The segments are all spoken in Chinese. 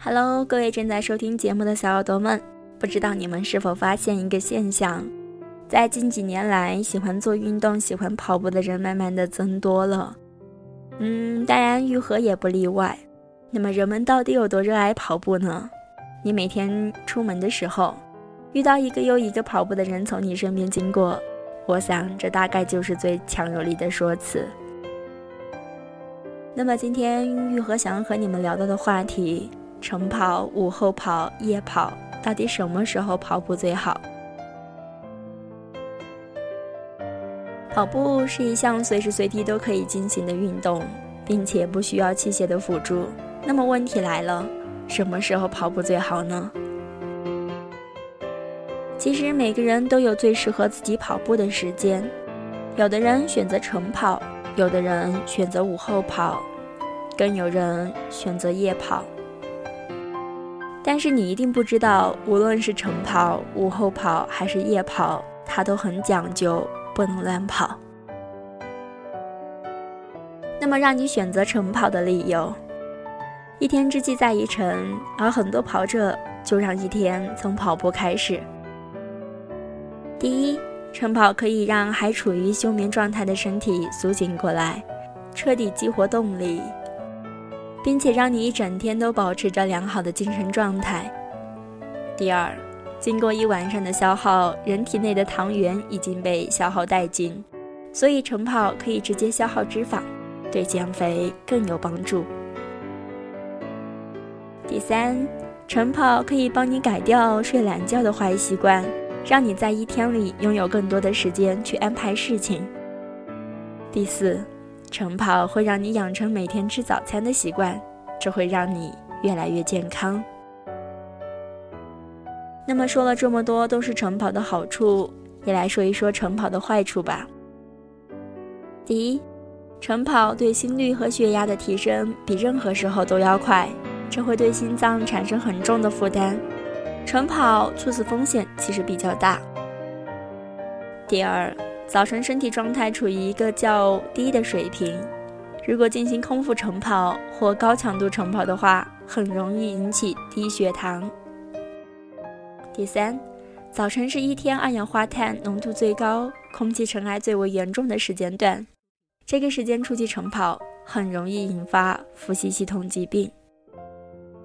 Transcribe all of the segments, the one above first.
Hello，各位正在收听节目的小耳朵们，不知道你们是否发现一个现象，在近几年来，喜欢做运动、喜欢跑步的人慢慢的增多了。嗯，当然愈合也不例外。那么人们到底有多热爱跑步呢？你每天出门的时候，遇到一个又一个跑步的人从你身边经过，我想这大概就是最强有力的说辞。那么今天玉和想要和你们聊到的话题。晨跑、午后跑、夜跑，到底什么时候跑步最好？跑步是一项随时随地都可以进行的运动，并且不需要器械的辅助。那么问题来了，什么时候跑步最好呢？其实每个人都有最适合自己跑步的时间，有的人选择晨跑，有的人选择午后跑，更有人选择夜跑。但是你一定不知道，无论是晨跑、午后跑还是夜跑，它都很讲究，不能乱跑。那么让你选择晨跑的理由，一天之计在于晨，而很多跑者就让一天从跑步开始。第一，晨跑可以让还处于休眠状态的身体苏醒过来，彻底激活动力。并且让你一整天都保持着良好的精神状态。第二，经过一晚上的消耗，人体内的糖原已经被消耗殆尽，所以晨跑可以直接消耗脂肪，对减肥更有帮助。第三，晨跑可以帮你改掉睡懒觉的坏习惯，让你在一天里拥有更多的时间去安排事情。第四。晨跑会让你养成每天吃早餐的习惯，这会让你越来越健康。那么说了这么多都是晨跑的好处，也来说一说晨跑的坏处吧。第一，晨跑对心率和血压的提升比任何时候都要快，这会对心脏产生很重的负担，晨跑猝死风险其实比较大。第二。早晨身体状态处于一个较低的水平，如果进行空腹晨跑或高强度晨跑的话，很容易引起低血糖。第三，早晨是一天二氧化碳浓度最高、空气尘埃最为严重的时间段，这个时间出去晨跑很容易引发呼吸系统疾病。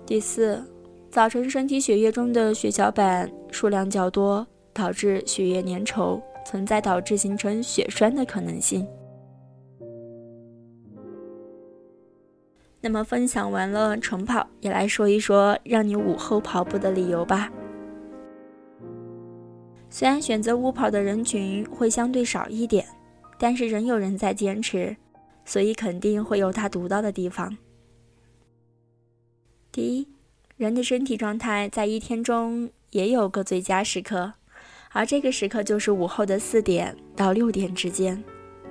第四，早晨身体血液中的血小板数量较多，导致血液粘稠。存在导致形成血栓的可能性。那么分享完了晨跑，也来说一说让你午后跑步的理由吧。虽然选择午跑的人群会相对少一点，但是仍有人在坚持，所以肯定会有他独到的地方。第一，人的身体状态在一天中也有个最佳时刻。而这个时刻就是午后的四点到六点之间，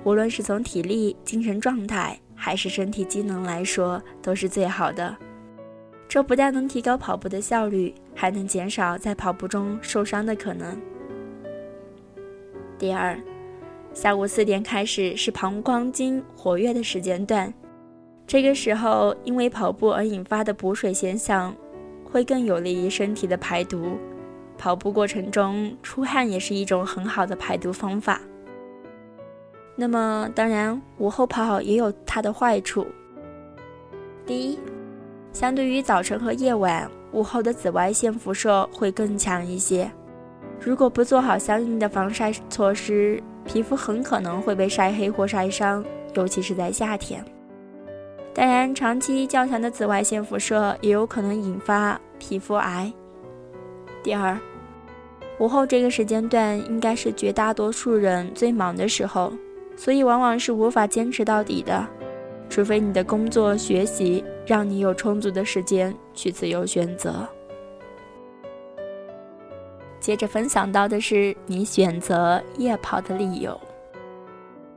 无论是从体力、精神状态还是身体机能来说，都是最好的。这不但能提高跑步的效率，还能减少在跑步中受伤的可能。第二，下午四点开始是膀胱经活跃的时间段，这个时候因为跑步而引发的补水现象，会更有利于身体的排毒。跑步过程中出汗也是一种很好的排毒方法。那么，当然午后跑也有它的坏处。第一，相对于早晨和夜晚，午后的紫外线辐射会更强一些。如果不做好相应的防晒措施，皮肤很可能会被晒黑或晒伤，尤其是在夏天。当然，长期较强的紫外线辐射也有可能引发皮肤癌。第二，午后这个时间段应该是绝大多数人最忙的时候，所以往往是无法坚持到底的，除非你的工作、学习让你有充足的时间去自由选择。接着分享到的是你选择夜跑的理由。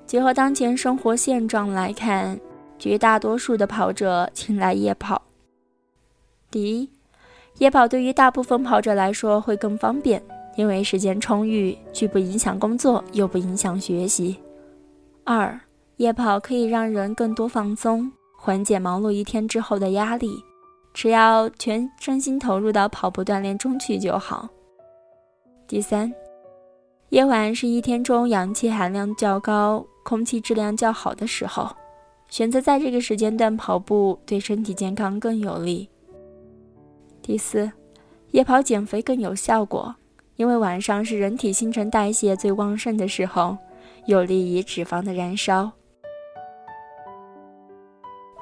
结合当前生活现状来看，绝大多数的跑者青睐夜跑。第一。夜跑对于大部分跑者来说会更方便，因为时间充裕，既不影响工作，又不影响学习。二，夜跑可以让人更多放松，缓解忙碌一天之后的压力，只要全身心投入到跑步锻炼中去就好。第三，夜晚是一天中氧气含量较高、空气质量较好的时候，选择在这个时间段跑步对身体健康更有利。第四，夜跑减肥更有效果，因为晚上是人体新陈代谢最旺盛的时候，有利于脂肪的燃烧。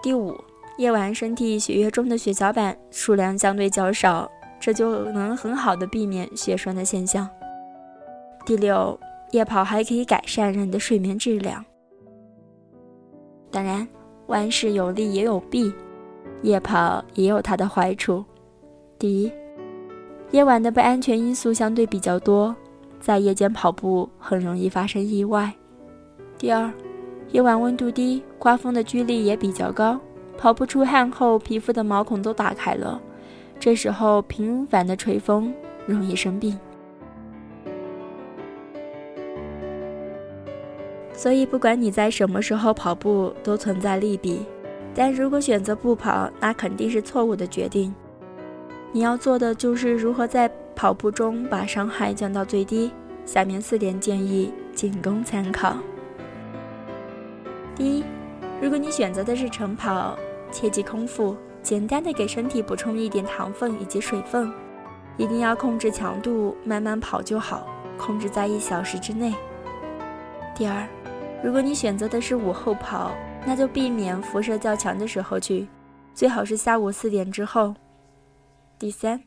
第五，夜晚身体血液中的血小板数量相对较少，这就能很好的避免血栓的现象。第六，夜跑还可以改善人的睡眠质量。当然，万事有利也有弊，夜跑也有它的坏处。第一，夜晚的不安全因素相对比较多，在夜间跑步很容易发生意外。第二，夜晚温度低，刮风的几率也比较高，跑步出汗后，皮肤的毛孔都打开了，这时候频繁的吹风容易生病。所以，不管你在什么时候跑步，都存在利弊。但如果选择不跑，那肯定是错误的决定。你要做的就是如何在跑步中把伤害降到最低。下面四点建议仅供参考。第一，如果你选择的是晨跑，切忌空腹，简单的给身体补充一点糖分以及水分，一定要控制强度，慢慢跑就好，控制在一小时之内。第二，如果你选择的是午后跑，那就避免辐射较强的时候去，最好是下午四点之后。第三，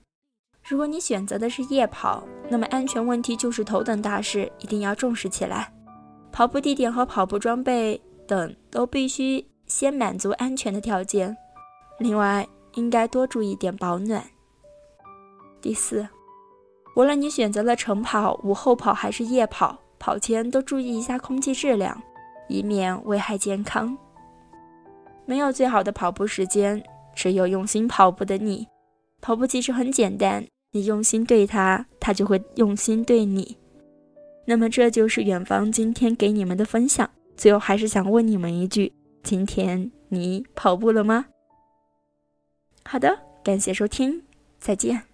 如果你选择的是夜跑，那么安全问题就是头等大事，一定要重视起来，跑步地点和跑步装备。等都必须先满足安全的条件，另外应该多注意点保暖。第四，无论你选择了晨跑、午后跑还是夜跑，跑前都注意一下空气质量，以免危害健康。没有最好的跑步时间，只有用心跑步的你。跑步其实很简单，你用心对它，它就会用心对你。那么这就是远方今天给你们的分享。最后还是想问你们一句：今天你跑步了吗？好的，感谢收听，再见。